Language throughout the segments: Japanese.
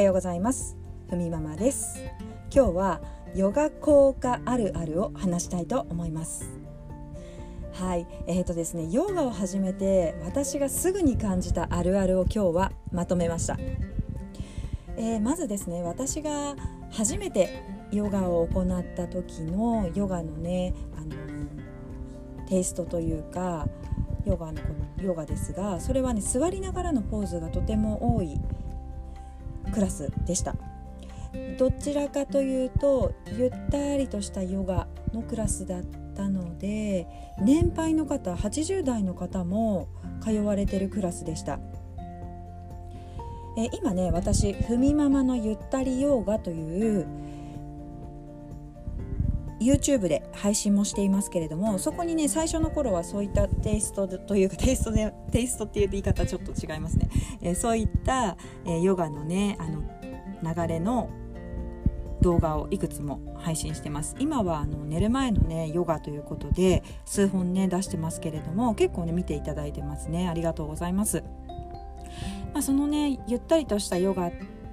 はようございます。ふみママです。今日はヨガ効果あるあるを話したいと思います。はい。えーとですねヨガを始めて私がすぐに感じたあるあるを今日はまとめました、えー、まずですね私が初めてヨガを行った時のヨガのねあのテイストというかヨガのヨガですがそれはね座りながらのポーズがとても多いクラスでした。どちらかというとゆったりとしたヨガのクラスだったので年配の方80代の方も通われてるクラスでした。え今ね私「ふみママのゆったりヨガ」という YouTube で配信もしていますけれどもそこにね最初の頃はそういったテイストというかテイストでテイストっていう言い方ちょっと違いますね、えー、そういった、えー、ヨガのねあの流れの動画をいくつも配信してます。今はあの寝る前のねヨガということで数本ね出してますけれども結構ね見ていただいてますね。ありがとうございます、まあ、そのねゆったりとしたヨガ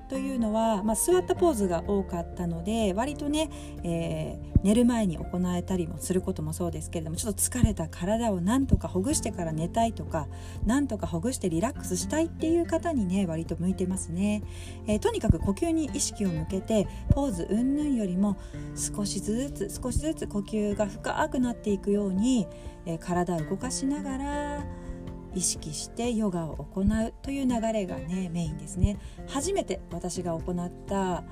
というのは、まあ、座ったポーズが多かったので割とね、えー、寝る前に行えたりもすることもそうですけれどもちょっと疲れた体をなんとかほぐしてから寝たいとかなんとかほぐしてリラックスしたいっていう方にね割と向いてますね、えー、とにかく呼吸に意識を向けてポーズ云々よりも少しずつ少しずつ呼吸が深くなっていくように、えー、体を動かしながら意識してヨガを行うという流れがねメインですね。初めて私が行った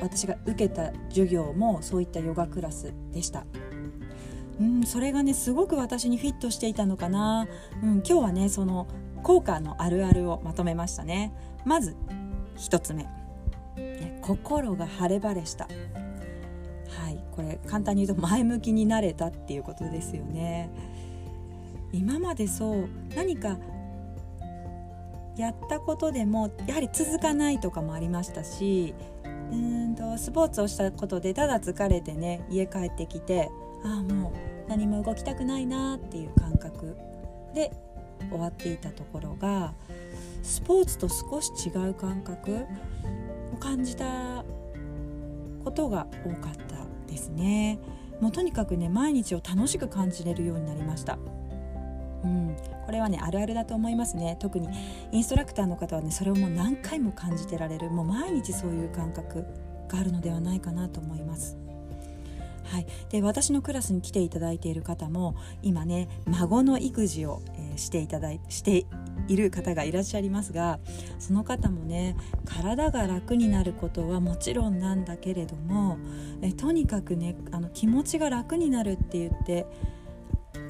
私が受けた授業もそういったヨガクラスでした。うんそれがねすごく私にフィットしていたのかな、うん、今日はねその効果のあるあるをまとめましたね。まず1つ目。心が晴れ晴れした。はいこれ簡単に言うと前向きになれたっていうことですよね。今までそう何かやったことでもやはり続かないとかもありましたしうんとスポーツをしたことでただ疲れてね家帰ってきてああもう何も動きたくないなっていう感覚で終わっていたところがスポーツと少し違う感覚を感じたことが多かったですね。もうとにかくね毎日を楽しく感じれるようになりました。うん、これはねあるあるだと思いますね。特にインストラクターの方はねそれをもう何回も感じてられるもう毎日そういう感覚があるのではないかなと思います。はい、で私のクラスに来ていただいている方も今ね孫の育児を、えー、していただいしている方がいらっしゃいますがその方もね体が楽になることはもちろんなんだけれどもえとにかくねあの気持ちが楽になるって言って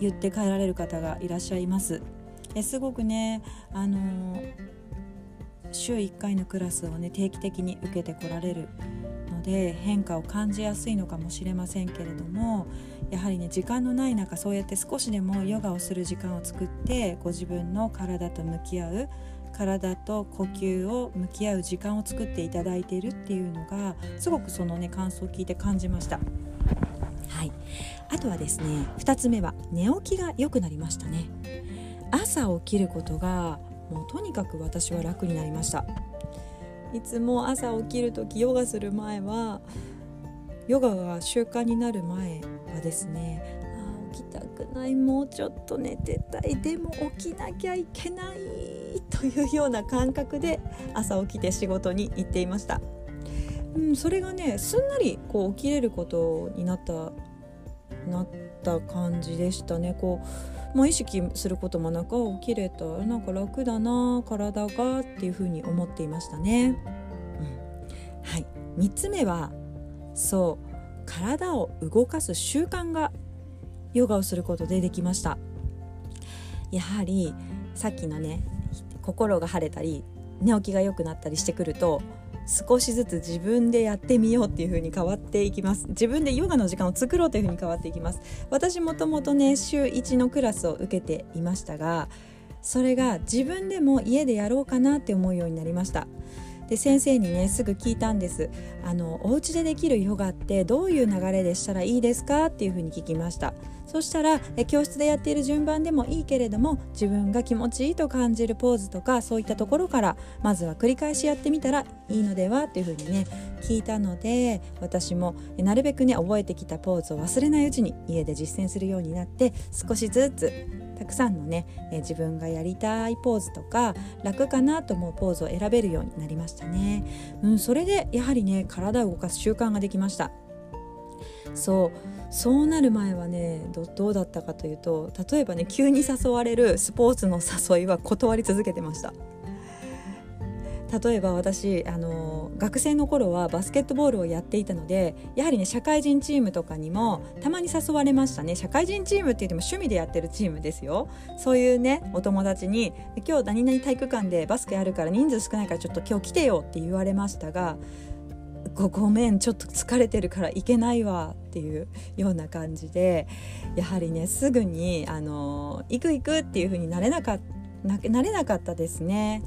言って帰られる方がいらっしゃいますえすごくねあのー、週1回のクラスをね定期的に受けてこられるので変化を感じやすいのかもしれませんけれどもやはりね時間のない中そうやって少しでもヨガをする時間を作ってご自分の体と向き合う体と呼吸を向き合う時間を作っていただいているっていうのがすごくそのね感想を聞いて感じました。はい、あとはですね2つ目は寝起きが良くなりましたね。朝起きることがもうとにかく私は楽になりました。いつも朝起きる時ヨガする前はヨガが習慣になる前はですねあ起きたくないもうちょっと寝てたいでも起きなきゃいけないというような感覚で朝起きて仕事に行っていました。うん、それがねすんなりこう起きれることになったなった感じでしたね。こうもう意識することもなく起きれたなんか楽だな体がっていうふうに思っていましたね。うん、はい。3つ目はそう体を動かす習慣がヨガをすることでできました。やはりさっきのね心が晴れたり寝起きが良くなったりしてくると少しずつ自分でやってみようっていう風に変わっていきます。自分でヨガの時間を作ろうという風に変わっていきます。私もともとね週1のクラスを受けていましたがそれが自分でも家でやろうかなって思うようになりました。で先生にねすぐ聞いたんです。あのお家でできるヨガってどういう流れでしたらいいですかっていうふうに聞きました。そしたら教室でやっている順番でもいいけれども自分が気持ちいいと感じるポーズとかそういったところからまずは繰り返しやってみたらいいのではっていうふうにね聞いたので私もなるべくね覚えてきたポーズを忘れないうちに家で実践するようになって少しずつたくさんのね、え自分がやりたいポーズとか楽かなと思うポーズを選べるようになりましたね。うん、それでやはりね体を動かす習慣ができました。そうそうなる前はねどうだったかというと例えばね急に誘われるスポーツの誘いは断り続けてました。例えば私あの学生の頃はバスケットボールをやっていたのでやはりね社会人チームとかにもたまに誘われましたね社会人チームって言っても趣味でやってるチームですよそういうねお友達に「今日何々体育館でバスケあるから人数少ないからちょっと今日来てよ」って言われましたがごごめんちょっと疲れてるから行けないわっていうような感じでやはりねすぐにあの行く行くっていう風になれなかななれなかったですね。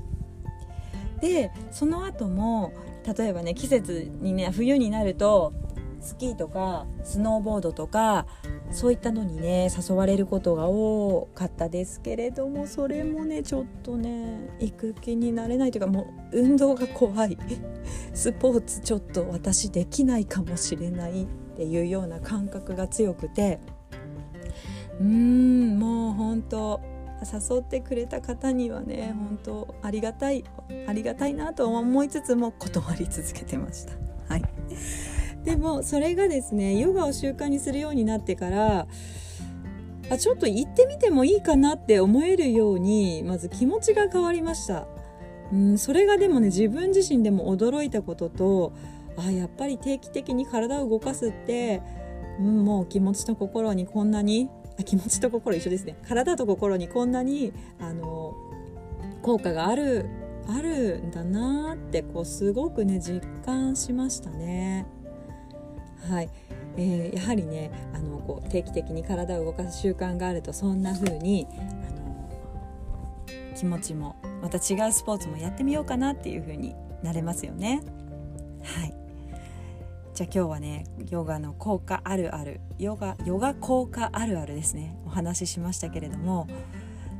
でその後も例えばね季節にね冬になるとスキーとかスノーボードとかそういったのにね誘われることが多かったですけれどもそれもねちょっとね行く気になれないというかもう運動が怖い。スポーツちょっと私できないかもしれないっていうような感覚が強くて。うーんもう本当誘ってくれた方にはね本当ありがたいありがたいなと思いつつも断り続けてました。はい。でもそれがですねヨガを習慣にするようになってからあちょっと行ってみてもいいかなって思えるようにまず気持ちが変わりました。うんそれがでもね自分自身でも驚いたこととあやっぱり定期的に体を動かすって、うん、もう気持ちと心にこんなにあ気持ちと心一緒ですね体と心にこんなにあの効果があるあるんだなってこうすごくね実感しましたね。はいえー、やはりねあのこう定期的に体を動かす習慣があるとそんな風にあの気持ちもまた違うスポーツもやってみようかなっていう風になれますよね。はいじゃあ今日はねヨガの効果あるあるヨガヨガ効果あるあるですね。お話ししましたけれども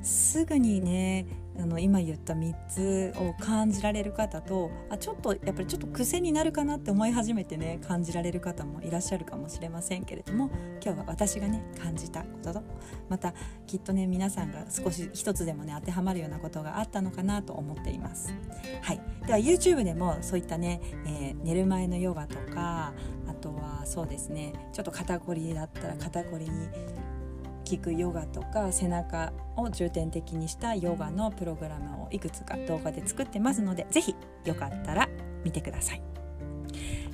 すぐにねあの今言った3つを感じられる方とあちょっとやっぱりちょっと癖になるかなって思い始めてね感じられる方もいらっしゃるかもしれませんけれども今日は私がね感じたこととまたきっとね皆さんが少し一つでもね当てはまるようなことがあったのかなと思っています。はい、では YouTube でもそういったね、えー、寝る前のヨガとかあとはそうですねちょっと肩こりだったら肩こりに効くヨガとか背中を重点的にしたヨガのプログラムをいくつか動画で作ってますので是非よかったら見てください。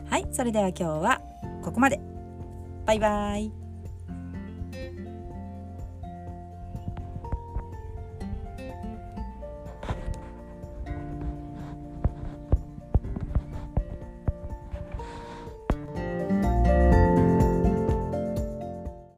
はいそれでは今日はここまでバイバイ